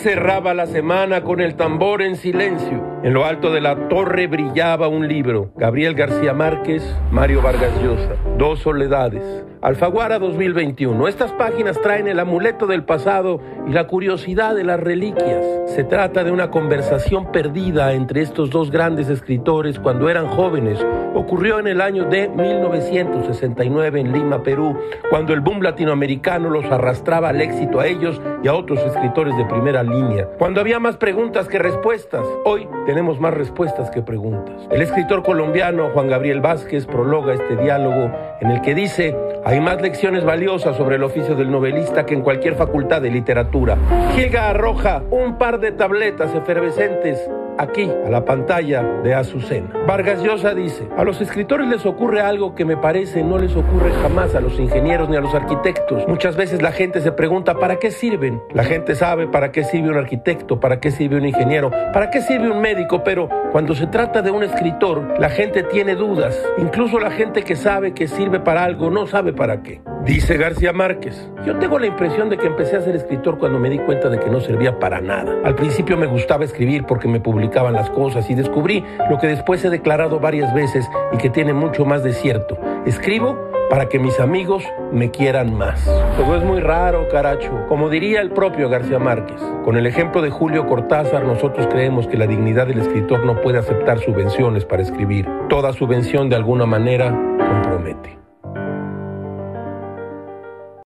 cerraba la semana con el tambor en silencio. En lo alto de la torre brillaba un libro. Gabriel García Márquez, Mario Vargas Llosa. Dos soledades. Alfaguara 2021. Estas páginas traen el amuleto del pasado y la curiosidad de las reliquias. Se trata de una conversación perdida entre estos dos grandes escritores cuando eran jóvenes. Ocurrió en el año de 1969 en Lima, Perú, cuando el boom latinoamericano los arrastraba al éxito a ellos y a otros escritores de primera línea. Cuando había más preguntas que respuestas. Hoy tenemos más respuestas que preguntas. El escritor colombiano Juan Gabriel Vázquez prologa este diálogo en el que dice, hay más lecciones valiosas sobre el oficio del novelista que en cualquier facultad de literatura. Llega arroja un par de tabletas efervescentes aquí, a la pantalla de Azucena. Vargas Llosa dice, a los escritores les ocurre algo que me parece no les ocurre jamás a los ingenieros ni a los arquitectos. Muchas veces la gente se pregunta, ¿para qué sirven? La gente sabe para qué sirve un arquitecto, para qué sirve un ingeniero, para qué sirve un médico, pero cuando se trata de un escritor, la gente tiene dudas. Incluso la gente que sabe que sirve para algo no sabe para qué. Dice García Márquez, yo tengo la impresión de que empecé a ser escritor cuando me di cuenta de que no servía para nada. Al principio me gustaba escribir porque me publicaban las cosas y descubrí lo que después he declarado varias veces y que tiene mucho más de cierto. Escribo para que mis amigos me quieran más. Todo es muy raro, caracho. Como diría el propio García Márquez, con el ejemplo de Julio Cortázar, nosotros creemos que la dignidad del escritor no puede aceptar subvenciones para escribir. Toda subvención de alguna manera compromete.